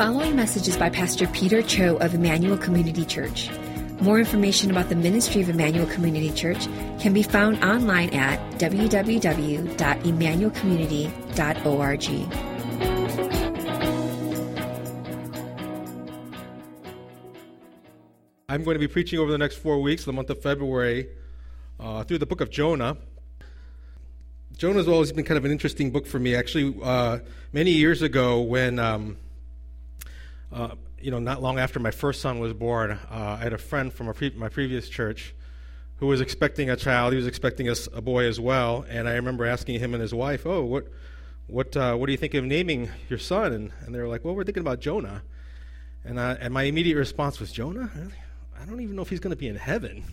following message is by Pastor Peter Cho of Emmanuel Community Church. More information about the ministry of Emmanuel Community Church can be found online at www.emmanuelcommunity.org. I'm going to be preaching over the next four weeks, the month of February, uh, through the book of Jonah. Jonah's always been kind of an interesting book for me. Actually, uh, many years ago, when um, uh, you know, not long after my first son was born, uh, I had a friend from pre- my previous church who was expecting a child. He was expecting a, a, boy as well, and I remember asking him and his wife, "Oh, what, what, uh, what do you think of naming your son?" And, and they were like, "Well, we're thinking about Jonah." And, and my immediate response was, "Jonah? I don't even know if he's going to be in heaven."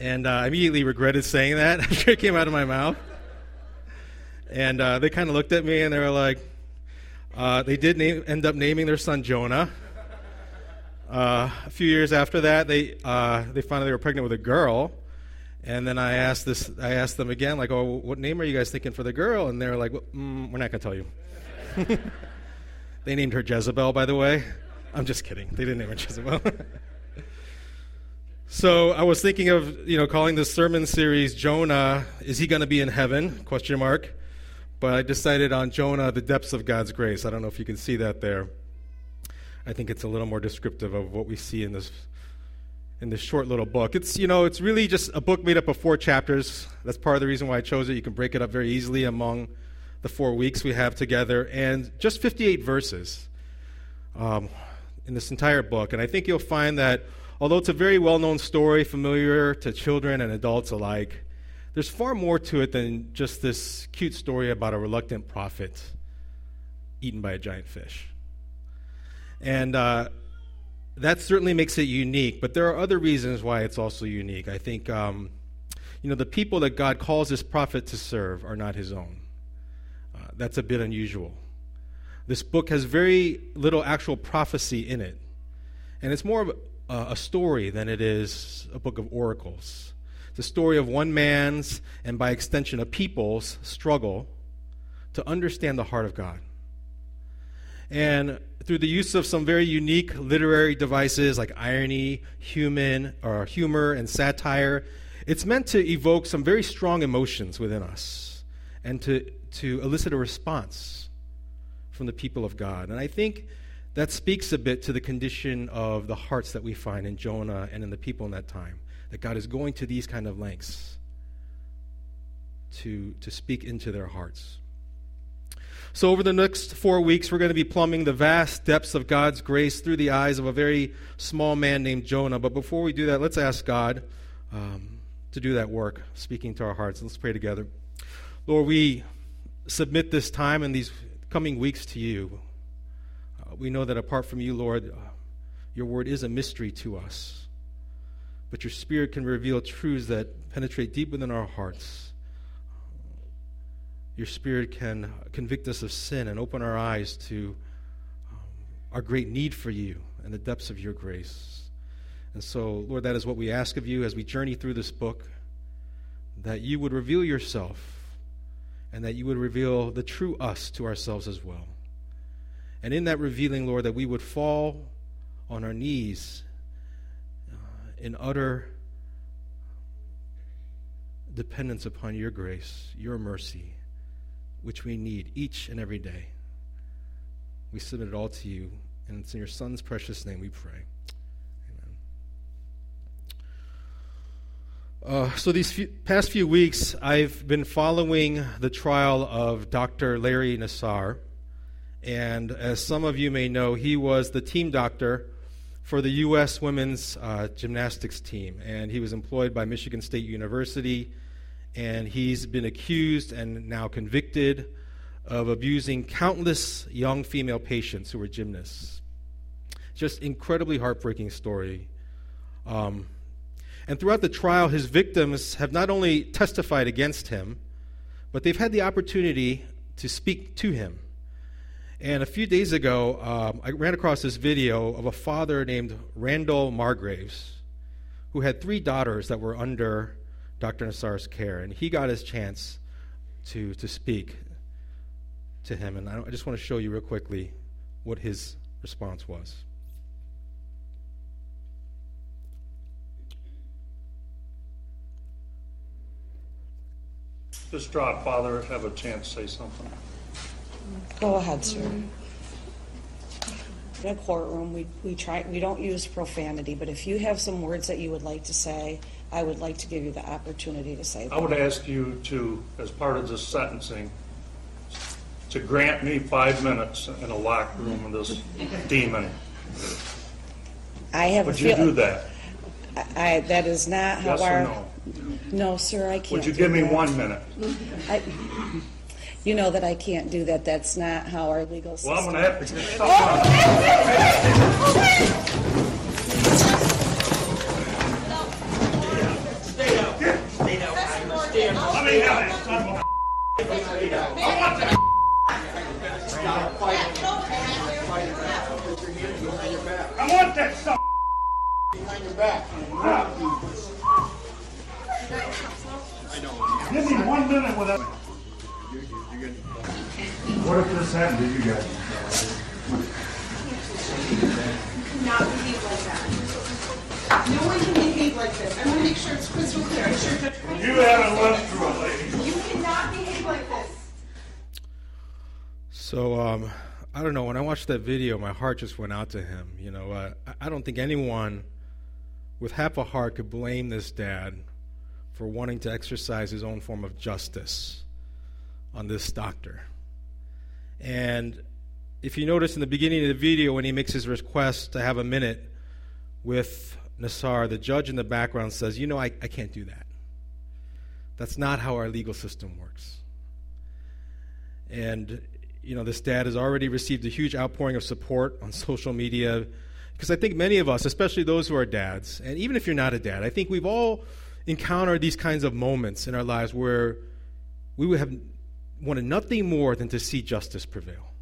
And uh, I immediately regretted saying that after it came out of my mouth. And uh, they kind of looked at me and they were like, uh, they did name, end up naming their son Jonah. Uh, a few years after that, they uh, they found out they were pregnant with a girl, and then I asked this. I asked them again, like, "Oh, what name are you guys thinking for the girl?" And they're like, well, mm, "We're not going to tell you." they named her Jezebel, by the way. I'm just kidding. They didn't name her Jezebel. so I was thinking of you know calling this sermon series Jonah. Is he going to be in heaven? Question mark. But I decided on Jonah, the depths of God's grace. I don't know if you can see that there. I think it's a little more descriptive of what we see in this in this short little book. It's you know, it's really just a book made up of four chapters. That's part of the reason why I chose it. You can break it up very easily among the four weeks we have together, and just 58 verses um, in this entire book. And I think you'll find that although it's a very well-known story, familiar to children and adults alike, there's far more to it than just this cute story about a reluctant prophet eaten by a giant fish. And uh, that certainly makes it unique, but there are other reasons why it's also unique. I think, um, you know, the people that God calls this prophet to serve are not his own. Uh, that's a bit unusual. This book has very little actual prophecy in it, and it's more of a, a story than it is a book of oracles the story of one man's, and by extension, a people's struggle to understand the heart of God. And through the use of some very unique literary devices like irony, human or humor, and satire, it's meant to evoke some very strong emotions within us and to, to elicit a response from the people of God. And I think that speaks a bit to the condition of the hearts that we find in Jonah and in the people in that time that God is going to these kind of lengths to, to speak into their hearts. So, over the next four weeks, we're going to be plumbing the vast depths of God's grace through the eyes of a very small man named Jonah. But before we do that, let's ask God um, to do that work, speaking to our hearts. Let's pray together. Lord, we submit this time and these coming weeks to you. Uh, we know that apart from you, Lord, uh, your word is a mystery to us but your Spirit can reveal truths that penetrate deep within our hearts. Your Spirit can convict us of sin and open our eyes to um, our great need for you and the depths of your grace. And so, Lord, that is what we ask of you as we journey through this book that you would reveal yourself and that you would reveal the true us to ourselves as well. And in that revealing, Lord, that we would fall on our knees in utter dependence upon your grace, your mercy, which we need each and every day. We submit it all to you, and it's in your Son's precious name we pray. Uh, so, these few, past few weeks, I've been following the trial of Dr. Larry Nassar. And as some of you may know, he was the team doctor for the U.S. women's uh, gymnastics team. And he was employed by Michigan State University. And he's been accused and now convicted of abusing countless young female patients who were gymnasts. Just incredibly heartbreaking story. Um, and throughout the trial, his victims have not only testified against him, but they've had the opportunity to speak to him. And a few days ago, um, I ran across this video of a father named Randall Margraves who had three daughters that were under Dr. Nassar's care. And he got his chance to, to speak to him. And I, I just want to show you real quickly what his response was. Just drop, Father, have a chance to say something. Go ahead, sir. In a courtroom, we, we try, we don't use profanity, but if you have some words that you would like to say, I would like to give you the opportunity to say them. I would ask you to, as part of this sentencing, to grant me five minutes in a locked room with this demon. I have a Would you feel- do that? I, that is not how Yes or our. no? No, sir, I can't. Would you do give me that. one minute? I, you know that I can't do that. That's not how our legal system. Well, I'm gonna have to get something. Oh, Let me have it, son of a- I want that stuff. Give me one minute without. What if this happened to you guys? not behave like that. No one can behave like this. I want to make sure it's crystal clear. I'm sure Judge Price- You haven't lived through it, lady. You cannot behave like this. So um, I don't know. When I watched that video, my heart just went out to him. You know, uh, I- I don't think anyone with half a heart could blame this dad for wanting to exercise his own form of justice on this doctor. And if you notice in the beginning of the video, when he makes his request to have a minute with Nassar, the judge in the background says, You know, I, I can't do that. That's not how our legal system works. And, you know, this dad has already received a huge outpouring of support on social media. Because I think many of us, especially those who are dads, and even if you're not a dad, I think we've all encountered these kinds of moments in our lives where we would have wanted nothing more than to see justice prevail.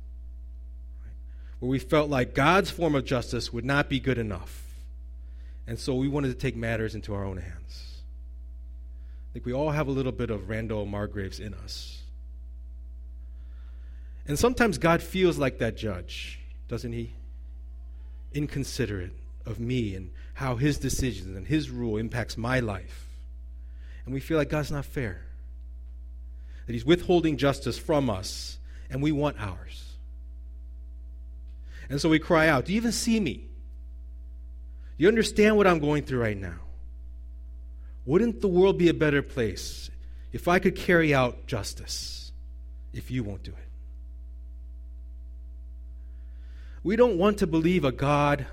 Where we felt like God's form of justice would not be good enough. And so we wanted to take matters into our own hands. I think we all have a little bit of Randall Margraves in us. And sometimes God feels like that judge, doesn't he? Inconsiderate of me and how his decisions and his rule impacts my life. And we feel like God's not fair. That he's withholding justice from us and we want ours. And so we cry out, Do you even see me? Do you understand what I'm going through right now? Wouldn't the world be a better place if I could carry out justice if you won't do it? We don't want to believe a God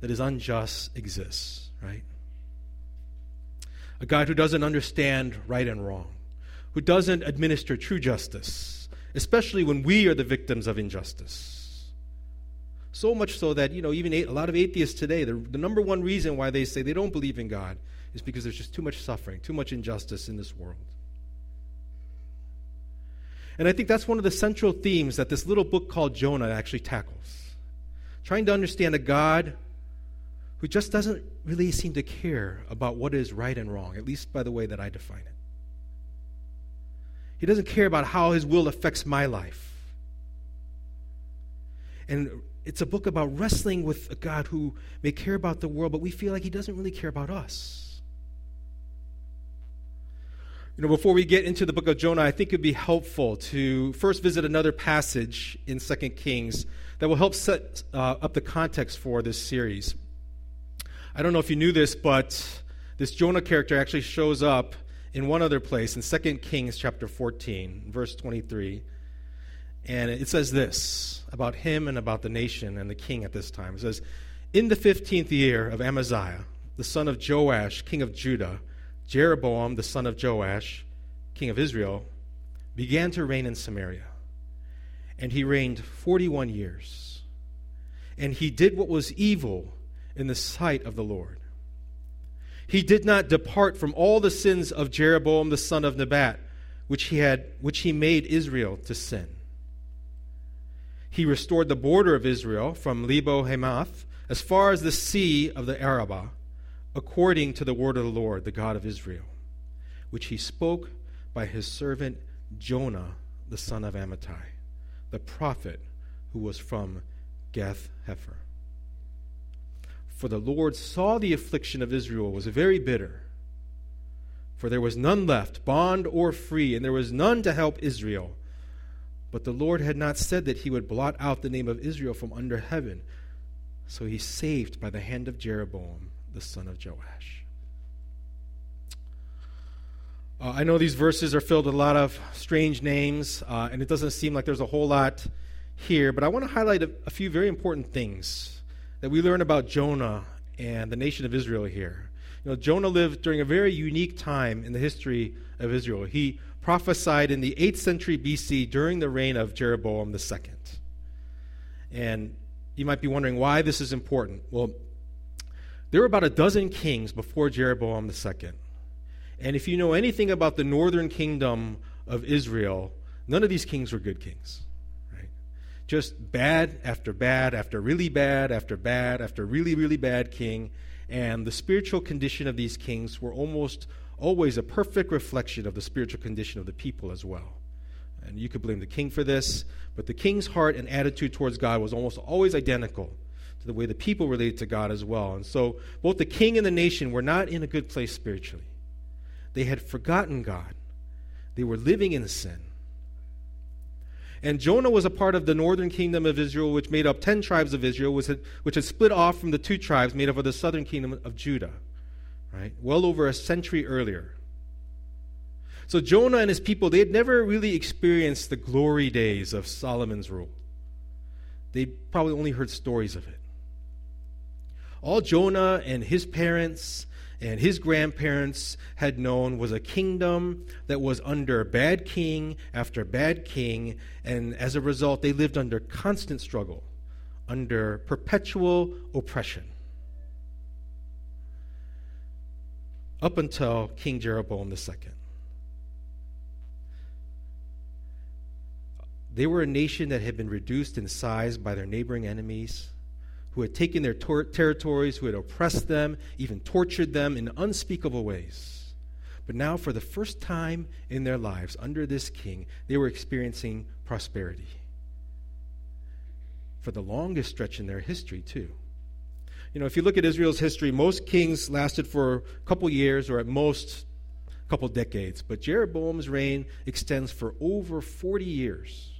that is unjust exists, right? A God who doesn't understand right and wrong, who doesn't administer true justice, especially when we are the victims of injustice. So much so that, you know, even a lot of atheists today, the, the number one reason why they say they don't believe in God is because there's just too much suffering, too much injustice in this world. And I think that's one of the central themes that this little book called Jonah actually tackles. Trying to understand a God who just doesn't really seem to care about what is right and wrong, at least by the way that I define it. He doesn't care about how his will affects my life. And it's a book about wrestling with a God who may care about the world, but we feel like he doesn't really care about us. You know, before we get into the book of Jonah, I think it'd be helpful to first visit another passage in 2 Kings that will help set uh, up the context for this series. I don't know if you knew this, but this Jonah character actually shows up in one other place in 2 Kings chapter 14, verse 23. And it says this about him and about the nation and the king at this time. It says, In the 15th year of Amaziah, the son of Joash, king of Judah, Jeroboam, the son of Joash, king of Israel, began to reign in Samaria. And he reigned 41 years. And he did what was evil in the sight of the Lord. He did not depart from all the sins of Jeroboam the son of Nebat, which he had which he made Israel to sin. He restored the border of Israel from Lebo Hamath as far as the sea of the Arabah, according to the word of the Lord, the God of Israel, which he spoke by his servant Jonah, the son of Amittai, the prophet who was from Gath Hepher. For the Lord saw the affliction of Israel was very bitter. For there was none left, bond or free, and there was none to help Israel. But the Lord had not said that he would blot out the name of Israel from under heaven. So he saved by the hand of Jeroboam, the son of Joash. Uh, I know these verses are filled with a lot of strange names, uh, and it doesn't seem like there's a whole lot here, but I want to highlight a, a few very important things that we learn about Jonah and the nation of Israel here. You know, Jonah lived during a very unique time in the history of Israel. He prophesied in the 8th century BC during the reign of Jeroboam II. And you might be wondering why this is important. Well, there were about a dozen kings before Jeroboam II. And if you know anything about the northern kingdom of Israel, none of these kings were good kings just bad after bad after really bad after bad after really, really bad king. And the spiritual condition of these kings were almost always a perfect reflection of the spiritual condition of the people as well. And you could blame the king for this, but the king's heart and attitude towards God was almost always identical to the way the people related to God as well. And so both the king and the nation were not in a good place spiritually. They had forgotten God, they were living in sin. And Jonah was a part of the northern kingdom of Israel, which made up 10 tribes of Israel, which had, which had split off from the two tribes made up of the southern kingdom of Judah, right? Well over a century earlier. So Jonah and his people, they had never really experienced the glory days of Solomon's rule. They probably only heard stories of it. All Jonah and his parents and his grandparents had known was a kingdom that was under bad king after bad king, and as a result, they lived under constant struggle, under perpetual oppression. Up until King Jeroboam II. They were a nation that had been reduced in size by their neighboring enemies who had taken their tor- territories, who had oppressed them, even tortured them in unspeakable ways. But now, for the first time in their lives, under this king, they were experiencing prosperity. For the longest stretch in their history, too. You know, if you look at Israel's history, most kings lasted for a couple years or at most a couple decades. But Jeroboam's reign extends for over 40 years.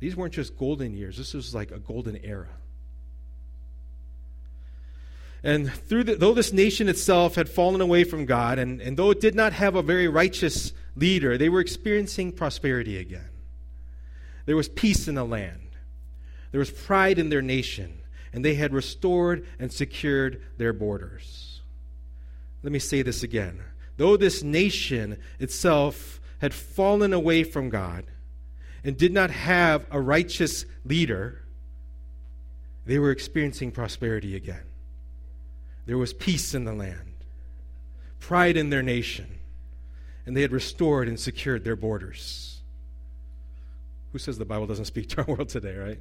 These weren't just golden years, this was like a golden era. And through the, though this nation itself had fallen away from God, and, and though it did not have a very righteous leader, they were experiencing prosperity again. There was peace in the land, there was pride in their nation, and they had restored and secured their borders. Let me say this again. Though this nation itself had fallen away from God and did not have a righteous leader, they were experiencing prosperity again. There was peace in the land, pride in their nation, and they had restored and secured their borders. Who says the Bible doesn't speak to our world today, right?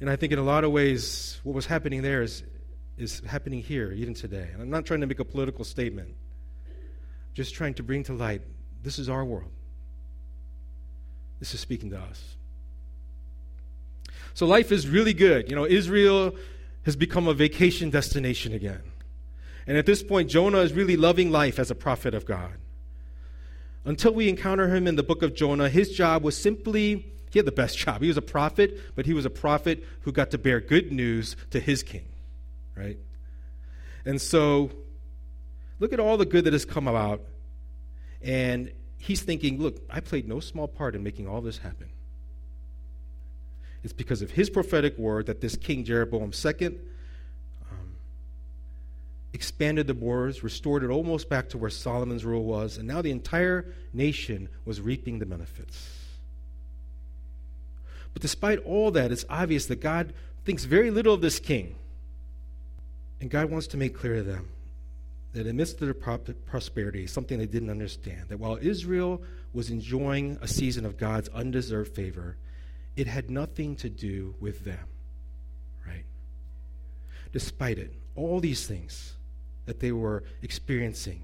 And I think in a lot of ways, what was happening there is, is happening here, even today. And I'm not trying to make a political statement, just trying to bring to light this is our world. This is speaking to us. So life is really good. You know, Israel has become a vacation destination again. And at this point, Jonah is really loving life as a prophet of God. Until we encounter him in the book of Jonah, his job was simply, he had the best job. He was a prophet, but he was a prophet who got to bear good news to his king, right? And so, look at all the good that has come about. And he's thinking, look, I played no small part in making all this happen. It's because of his prophetic word that this King Jeroboam II um, expanded the borders, restored it almost back to where Solomon's rule was, and now the entire nation was reaping the benefits. But despite all that, it's obvious that God thinks very little of this king. And God wants to make clear to them that amidst their prosperity, something they didn't understand, that while Israel was enjoying a season of God's undeserved favor, it had nothing to do with them, right? Despite it, all these things that they were experiencing,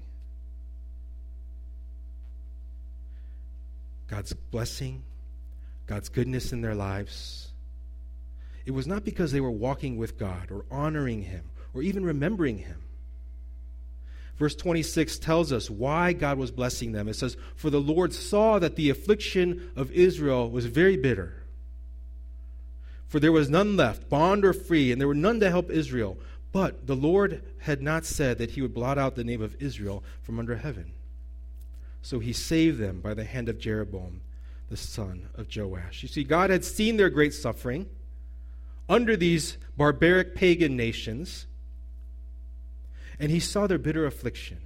God's blessing, God's goodness in their lives, it was not because they were walking with God or honoring Him or even remembering Him. Verse 26 tells us why God was blessing them. It says, For the Lord saw that the affliction of Israel was very bitter. For there was none left, bond or free, and there were none to help Israel. But the Lord had not said that he would blot out the name of Israel from under heaven. So he saved them by the hand of Jeroboam, the son of Joash. You see, God had seen their great suffering under these barbaric pagan nations, and he saw their bitter affliction,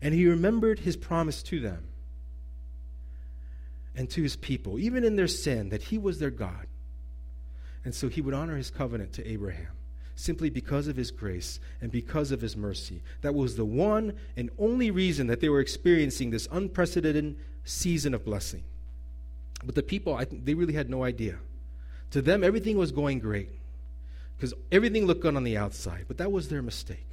and he remembered his promise to them and to his people, even in their sin, that he was their God. And so he would honor his covenant to Abraham simply because of his grace and because of his mercy. That was the one and only reason that they were experiencing this unprecedented season of blessing. But the people, I they really had no idea. To them, everything was going great because everything looked good on the outside, but that was their mistake.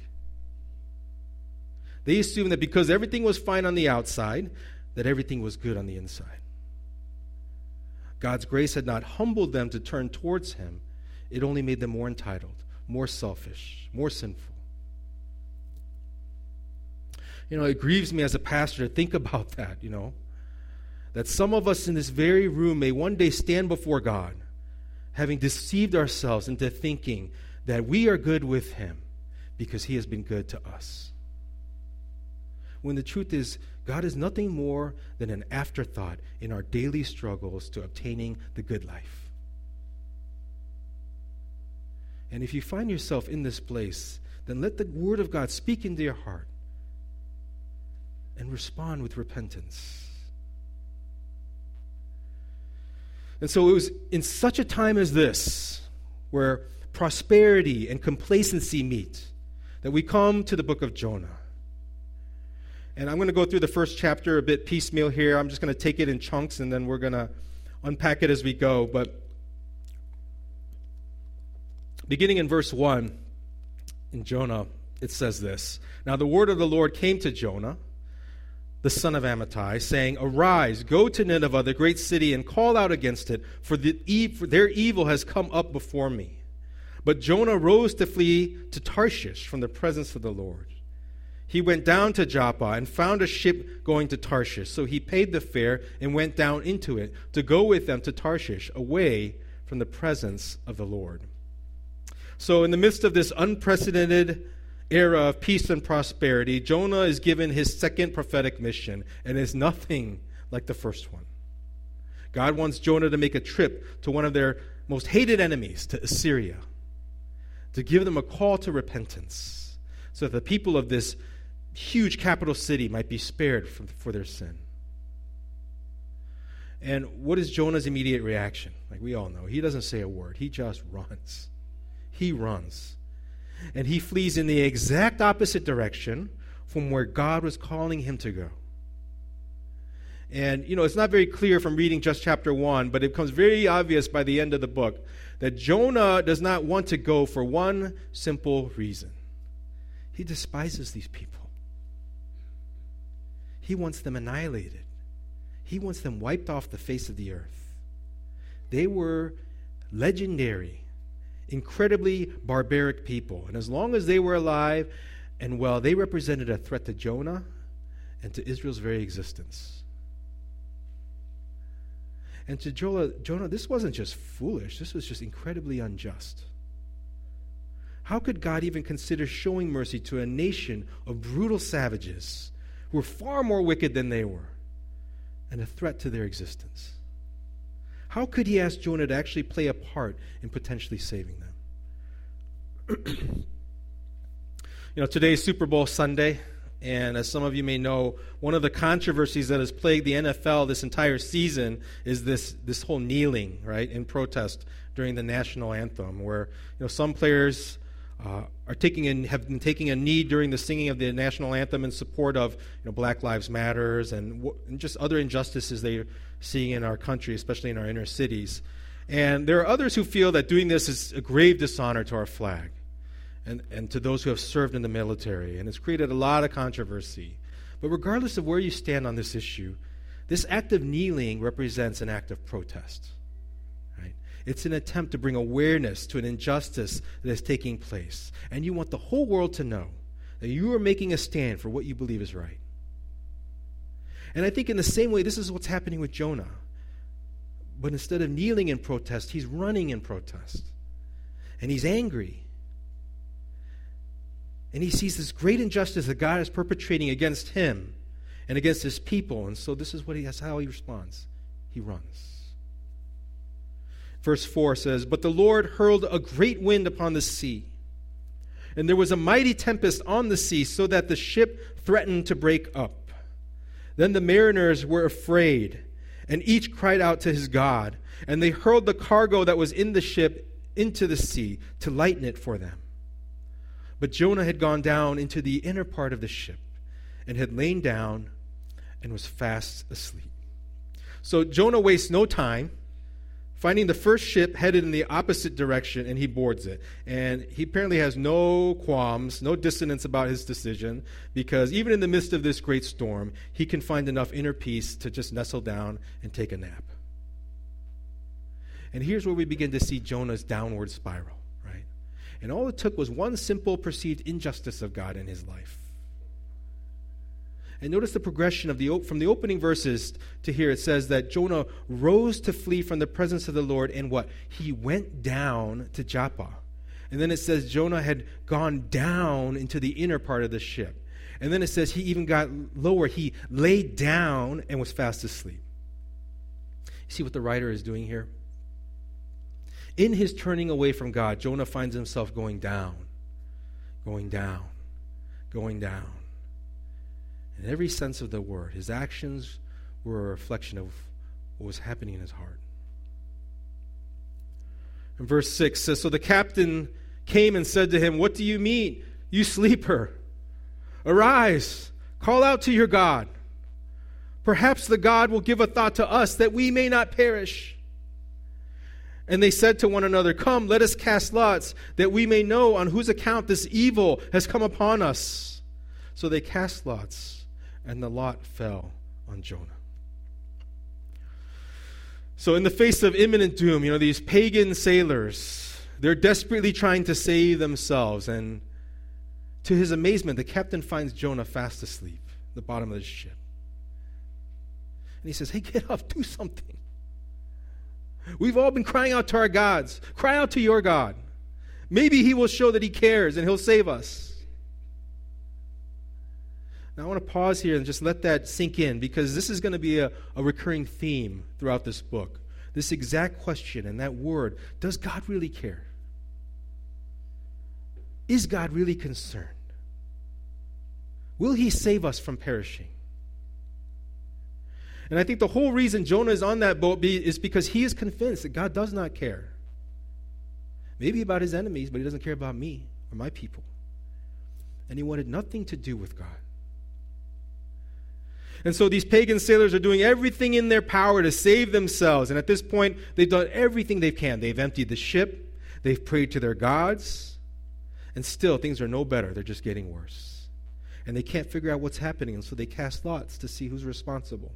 They assumed that because everything was fine on the outside, that everything was good on the inside. God's grace had not humbled them to turn towards Him, it only made them more entitled more selfish, more sinful. You know, it grieves me as a pastor to think about that, you know, that some of us in this very room may one day stand before God, having deceived ourselves into thinking that we are good with Him because He has been good to us. When the truth is, God is nothing more than an afterthought in our daily struggles to obtaining the good life. And if you find yourself in this place, then let the Word of God speak into your heart and respond with repentance. And so it was in such a time as this, where prosperity and complacency meet, that we come to the book of Jonah. And I'm going to go through the first chapter a bit piecemeal here. I'm just going to take it in chunks and then we're going to unpack it as we go. But Beginning in verse 1 in Jonah, it says this Now the word of the Lord came to Jonah, the son of Amittai, saying, Arise, go to Nineveh, the great city, and call out against it, for, the, for their evil has come up before me. But Jonah rose to flee to Tarshish from the presence of the Lord. He went down to Joppa and found a ship going to Tarshish. So he paid the fare and went down into it to go with them to Tarshish, away from the presence of the Lord. So, in the midst of this unprecedented era of peace and prosperity, Jonah is given his second prophetic mission, and is nothing like the first one. God wants Jonah to make a trip to one of their most hated enemies, to Assyria, to give them a call to repentance, so that the people of this huge capital city might be spared from, for their sin. And what is Jonah's immediate reaction? Like we all know, he doesn't say a word, he just runs he runs. And he flees in the exact opposite direction from where God was calling him to go. And, you know, it's not very clear from reading just chapter 1, but it becomes very obvious by the end of the book that Jonah does not want to go for one simple reason he despises these people, he wants them annihilated, he wants them wiped off the face of the earth. They were legendary incredibly barbaric people. And as long as they were alive and well, they represented a threat to Jonah and to Israel's very existence. And to Jonah, Jonah, this wasn't just foolish, this was just incredibly unjust. How could God even consider showing mercy to a nation of brutal savages were far more wicked than they were and a threat to their existence? How could he ask Jonah to actually play a part in potentially saving them? you know, today is Super Bowl Sunday, and as some of you may know, one of the controversies that has plagued the NFL this entire season is this, this whole kneeling, right, in protest during the national anthem, where you know some players uh, are taking in, have been taking a knee during the singing of the national anthem in support of you know, Black Lives Matters and, and just other injustices they're seeing in our country, especially in our inner cities. And there are others who feel that doing this is a grave dishonor to our flag and, and to those who have served in the military. And it's created a lot of controversy. But regardless of where you stand on this issue, this act of kneeling represents an act of protest. It's an attempt to bring awareness to an injustice that is taking place. And you want the whole world to know that you are making a stand for what you believe is right. And I think in the same way, this is what's happening with Jonah. But instead of kneeling in protest, he's running in protest. And he's angry. And he sees this great injustice that God is perpetrating against him and against his people. And so this is what he, that's how he responds. He runs. Verse 4 says, But the Lord hurled a great wind upon the sea, and there was a mighty tempest on the sea, so that the ship threatened to break up. Then the mariners were afraid, and each cried out to his God, and they hurled the cargo that was in the ship into the sea to lighten it for them. But Jonah had gone down into the inner part of the ship and had lain down and was fast asleep. So Jonah wastes no time finding the first ship headed in the opposite direction, and he boards it. And he apparently has no qualms, no dissonance about his decision, because even in the midst of this great storm, he can find enough inner peace to just nestle down and take a nap. And here's where we begin to see Jonah's downward spiral, right? And all it took was one simple perceived injustice of God in his life. And notice the progression of the from the opening verses to here. It says that Jonah rose to flee from the presence of the Lord, and what he went down to Joppa. And then it says Jonah had gone down into the inner part of the ship. And then it says he even got lower. He laid down and was fast asleep. You see what the writer is doing here? In his turning away from God, Jonah finds himself going down, going down, going down in every sense of the word. His actions were a reflection of what was happening in his heart. And verse 6 says So the captain came and said to him, What do you mean, you sleeper? Arise, call out to your God. Perhaps the God will give a thought to us that we may not perish. And they said to one another, Come, let us cast lots, that we may know on whose account this evil has come upon us. So they cast lots and the lot fell on Jonah. So, in the face of imminent doom, you know, these pagan sailors, they're desperately trying to save themselves. And to his amazement, the captain finds Jonah fast asleep at the bottom of the ship. And he says, Hey, get up, do something. We've all been crying out to our gods. Cry out to your God. Maybe he will show that he cares and he'll save us. Now, I want to pause here and just let that sink in because this is going to be a, a recurring theme throughout this book. This exact question and that word Does God really care? Is God really concerned? Will he save us from perishing? And I think the whole reason Jonah is on that boat is because he is convinced that God does not care. Maybe about his enemies, but he doesn't care about me or my people. And he wanted nothing to do with God. And so these pagan sailors are doing everything in their power to save themselves. And at this point, they've done everything they can. They've emptied the ship, they've prayed to their gods, and still things are no better. They're just getting worse. And they can't figure out what's happening, and so they cast lots to see who's responsible.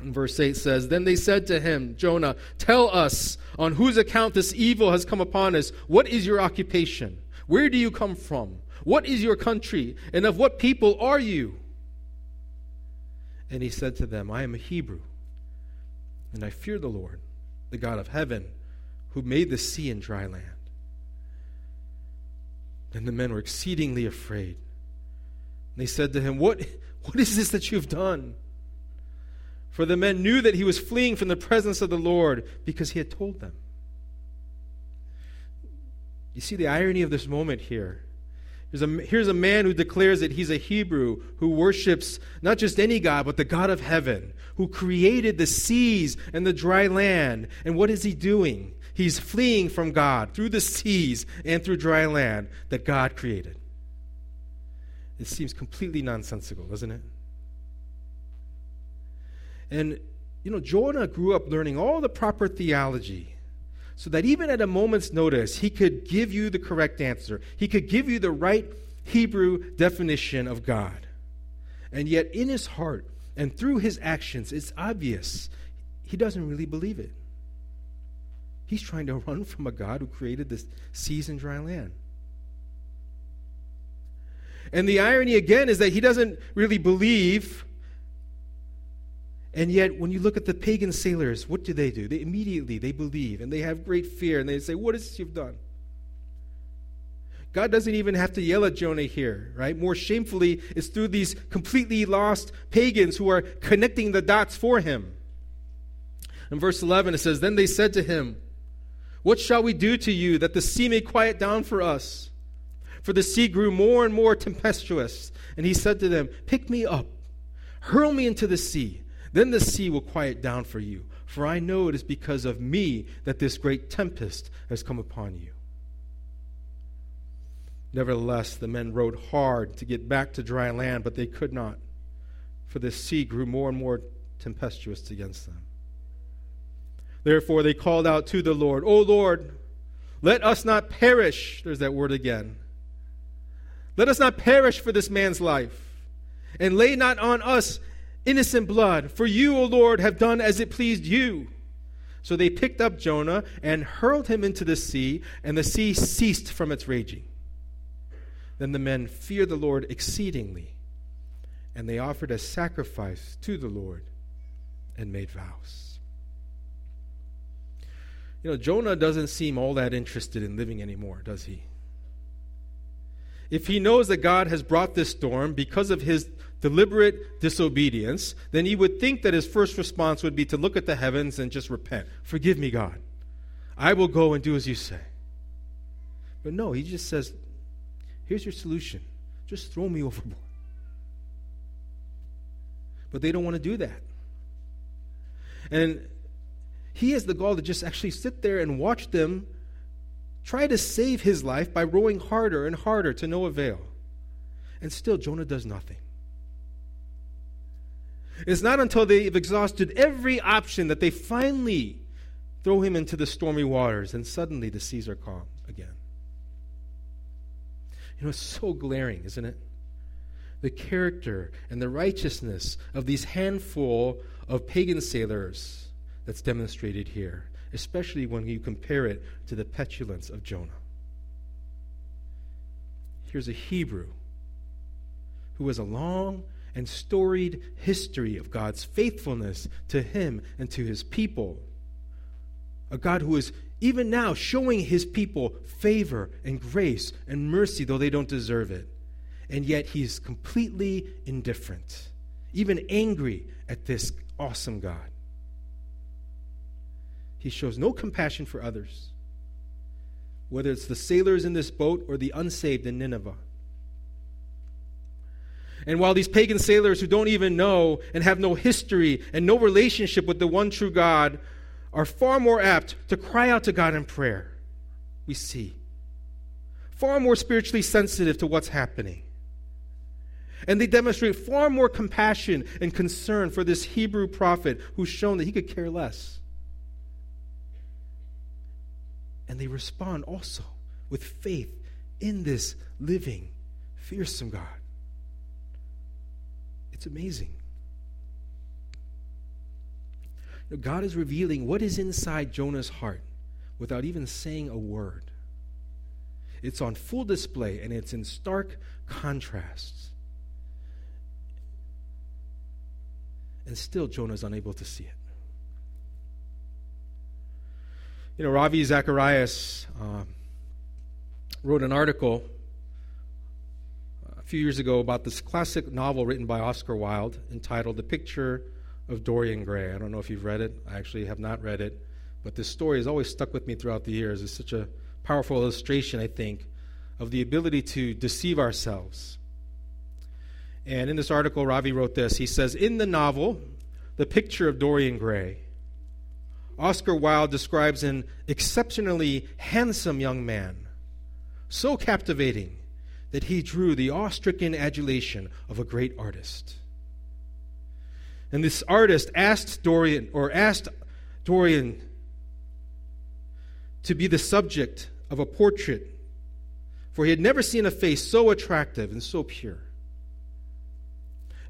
And verse 8 says, Then they said to him, Jonah, tell us on whose account this evil has come upon us. What is your occupation? Where do you come from? What is your country? And of what people are you? And he said to them, I am a Hebrew, and I fear the Lord, the God of heaven, who made the sea and dry land. And the men were exceedingly afraid. And they said to him, What, what is this that you've done? For the men knew that he was fleeing from the presence of the Lord because he had told them. You see the irony of this moment here. Here's a, here's a man who declares that he's a Hebrew who worships not just any God, but the God of heaven, who created the seas and the dry land. And what is he doing? He's fleeing from God through the seas and through dry land that God created. It seems completely nonsensical, doesn't it? And, you know, Jonah grew up learning all the proper theology so that even at a moment's notice, he could give you the correct answer. He could give you the right Hebrew definition of God. And yet, in his heart and through his actions, it's obvious he doesn't really believe it. He's trying to run from a God who created the seas and dry land. And the irony again is that he doesn't really believe. And yet, when you look at the pagan sailors, what do they do? They immediately they believe and they have great fear and they say, "What is this you've done?" God doesn't even have to yell at Jonah here, right? More shamefully, it's through these completely lost pagans who are connecting the dots for him. In verse 11, it says, Then they said to him, What shall we do to you that the sea may quiet down for us? For the sea grew more and more tempestuous. And he said to them, Pick me up, hurl me into the sea. Then the sea will quiet down for you. For I know it is because of me that this great tempest has come upon you. Nevertheless, the men rowed hard to get back to dry land, but they could not, for the sea grew more and more tempestuous against them. Therefore, they called out to the Lord, O Lord, let us not perish. There's that word again. Let us not perish for this man's life, and lay not on us innocent blood, for you, O Lord, have done as it pleased you. So they picked up Jonah and hurled him into the sea, and the sea ceased from its raging. Then the men feared the Lord exceedingly, and they offered a sacrifice to the Lord and made vows. You know, Jonah doesn't seem all that interested in living anymore, does he? If he knows that God has brought this storm because of his deliberate disobedience, then he would think that his first response would be to look at the heavens and just repent. Forgive me, God. I will go and do as you say. But no, he just says, Here's your solution just throw me overboard. But they don't want to do that. And he has the gall to just actually sit there and watch them try to save his life by rowing harder and harder to no avail. And still, Jonah does nothing. It's not until they've exhausted every option that they finally throw him into the stormy waters, and suddenly the seas are calm again. You know, it's so glaring, isn't it? The character and the righteousness of these handful of pagan sailors that's demonstrated here, especially when you compare it to the petulance of Jonah. Here's a Hebrew who was a long and storied history of God's faithfulness to him and to his people. A God who is even now showing his people favor and grace and mercy, though they don't deserve it. And yet he's completely indifferent, even angry at this awesome God. He shows no compassion for others, whether it's the sailors in this boat or the unsaved in Nineveh. And while these pagan sailors who don't even know and have no history and no relationship with the one true God are far more apt to cry out to God in prayer, we see. Far more spiritually sensitive to what's happening. And they demonstrate far more compassion and concern for this Hebrew prophet who's shown that he could care less. And they respond also with faith in this living, fearsome God. It's amazing. God is revealing what is inside Jonah's heart without even saying a word. It's on full display and it's in stark contrasts. And still, Jonah is unable to see it. You know, Ravi Zacharias uh, wrote an article few years ago about this classic novel written by Oscar Wilde entitled The Picture of Dorian Gray. I don't know if you've read it. I actually have not read it. But this story has always stuck with me throughout the years. It's such a powerful illustration, I think, of the ability to deceive ourselves. And in this article, Ravi wrote this. He says In the novel, The Picture of Dorian Gray, Oscar Wilde describes an exceptionally handsome young man, so captivating that he drew the awe stricken adulation of a great artist. And this artist asked Dorian, or asked Dorian to be the subject of a portrait, for he had never seen a face so attractive and so pure.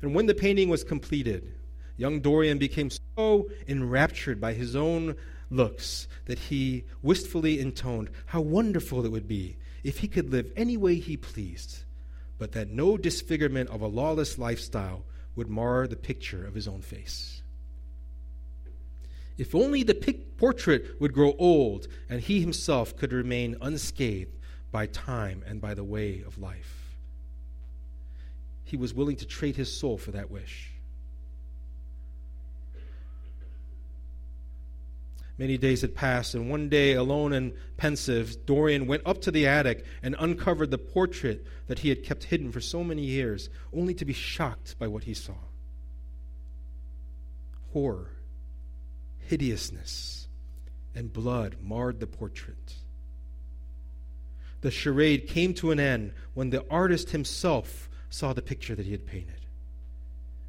And when the painting was completed, young Dorian became so enraptured by his own looks that he wistfully intoned how wonderful it would be if he could live any way he pleased, but that no disfigurement of a lawless lifestyle would mar the picture of his own face. If only the portrait would grow old and he himself could remain unscathed by time and by the way of life. He was willing to trade his soul for that wish. Many days had passed, and one day, alone and pensive, Dorian went up to the attic and uncovered the portrait that he had kept hidden for so many years, only to be shocked by what he saw. Horror, hideousness, and blood marred the portrait. The charade came to an end when the artist himself saw the picture that he had painted.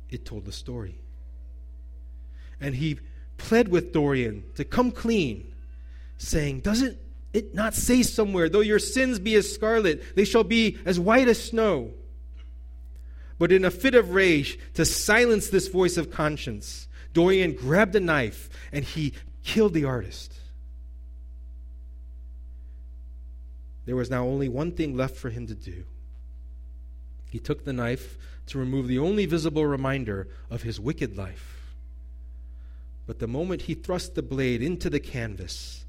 It told the story. And he pled with Dorian to come clean, saying, Doesn't it not say somewhere, though your sins be as scarlet, they shall be as white as snow? But in a fit of rage, to silence this voice of conscience, Dorian grabbed a knife and he killed the artist. There was now only one thing left for him to do. He took the knife to remove the only visible reminder of his wicked life. But the moment he thrust the blade into the canvas,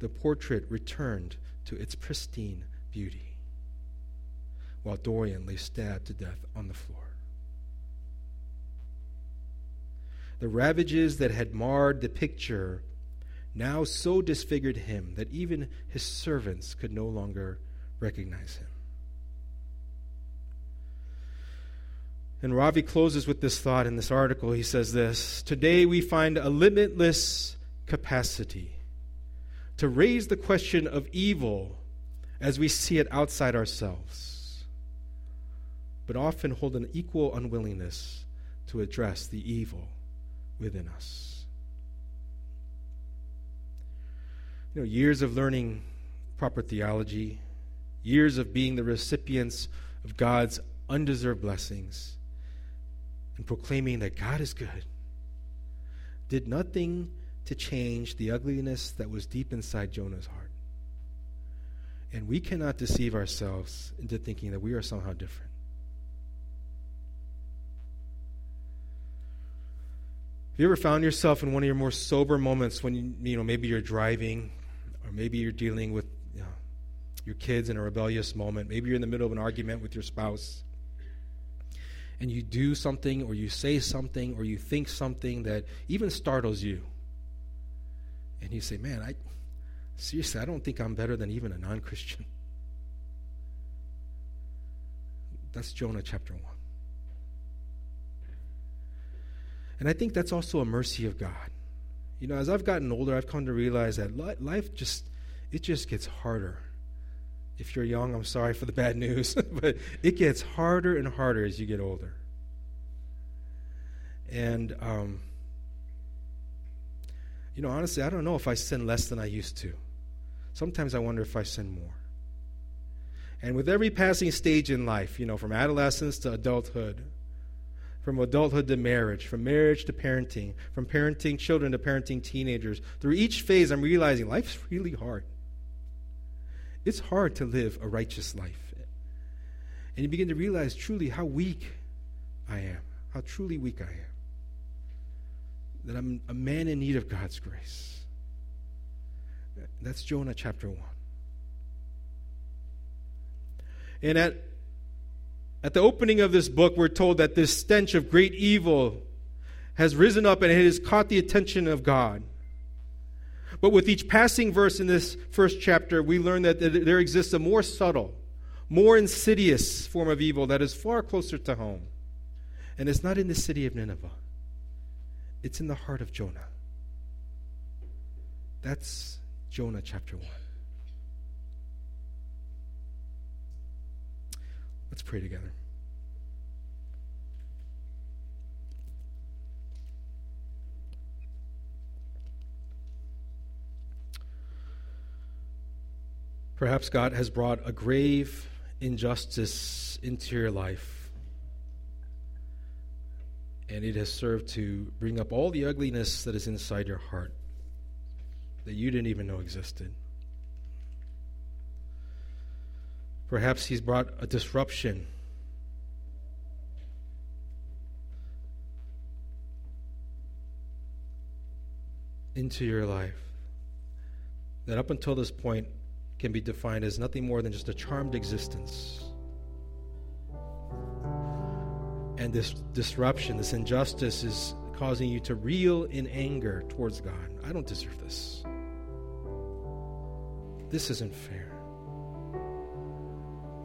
the portrait returned to its pristine beauty, while Dorian lay stabbed to death on the floor. The ravages that had marred the picture now so disfigured him that even his servants could no longer recognize him. And Ravi closes with this thought in this article. He says this Today we find a limitless capacity to raise the question of evil as we see it outside ourselves, but often hold an equal unwillingness to address the evil within us. You know, years of learning proper theology, years of being the recipients of God's undeserved blessings and proclaiming that God is good did nothing to change the ugliness that was deep inside Jonah's heart. And we cannot deceive ourselves into thinking that we are somehow different. Have you ever found yourself in one of your more sober moments when you, you know maybe you're driving or maybe you're dealing with you know, your kids in a rebellious moment, maybe you're in the middle of an argument with your spouse and you do something or you say something or you think something that even startles you. And you say, Man, I seriously, I don't think I'm better than even a non Christian. That's Jonah chapter 1. And I think that's also a mercy of God. You know, as I've gotten older, I've come to realize that life just it just gets harder if you're young, I'm sorry for the bad news, but it gets harder and harder as you get older. And, um, you know, honestly, I don't know if I sin less than I used to. Sometimes I wonder if I sin more. And with every passing stage in life, you know, from adolescence to adulthood, from adulthood to marriage, from marriage to parenting, from parenting children to parenting teenagers, through each phase, I'm realizing life's really hard. It's hard to live a righteous life. And you begin to realize truly how weak I am, how truly weak I am. That I'm a man in need of God's grace. That's Jonah chapter 1. And at, at the opening of this book, we're told that this stench of great evil has risen up and it has caught the attention of God. But with each passing verse in this first chapter, we learn that there exists a more subtle, more insidious form of evil that is far closer to home. And it's not in the city of Nineveh, it's in the heart of Jonah. That's Jonah chapter 1. Let's pray together. Perhaps God has brought a grave injustice into your life, and it has served to bring up all the ugliness that is inside your heart. that you didn't even know existed. Perhaps He's brought a disruption. Into your life that up until this point can be defined as nothing more than just a charmed existence. And this disruption, this injustice is causing you to reel in anger towards God. I don't deserve this. This isn't fair.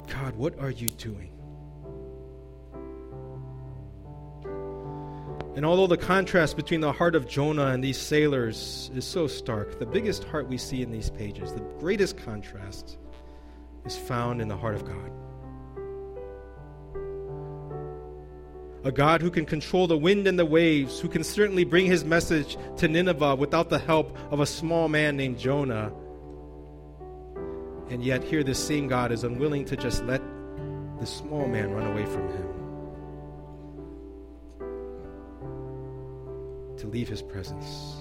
God, what are you doing? And although the contrast between the heart of Jonah and these sailors is so stark, the biggest heart we see in these pages, the greatest contrast, is found in the heart of God. A God who can control the wind and the waves, who can certainly bring his message to Nineveh without the help of a small man named Jonah. And yet, here, this same God is unwilling to just let the small man run away from him. Leave his presence.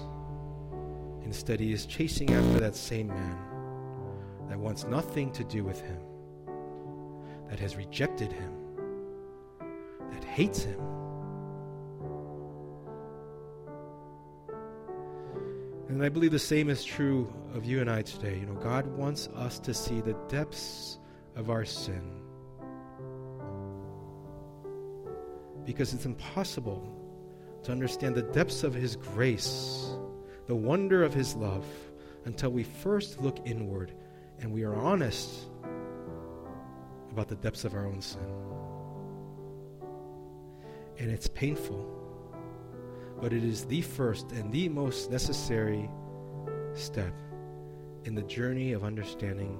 Instead, he is chasing after that same man that wants nothing to do with him, that has rejected him, that hates him. And I believe the same is true of you and I today. You know, God wants us to see the depths of our sin. Because it's impossible to understand the depths of His grace, the wonder of His love, until we first look inward and we are honest about the depths of our own sin. And it's painful, but it is the first and the most necessary step in the journey of understanding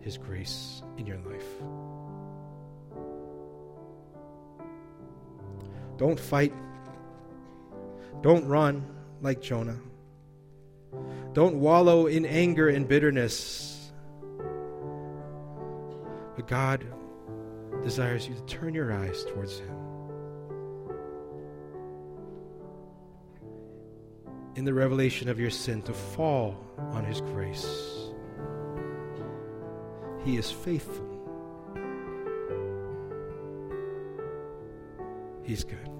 His grace in your life. Don't fight don't run like Jonah. Don't wallow in anger and bitterness. But God desires you to turn your eyes towards Him. In the revelation of your sin, to fall on His grace. He is faithful. He's good.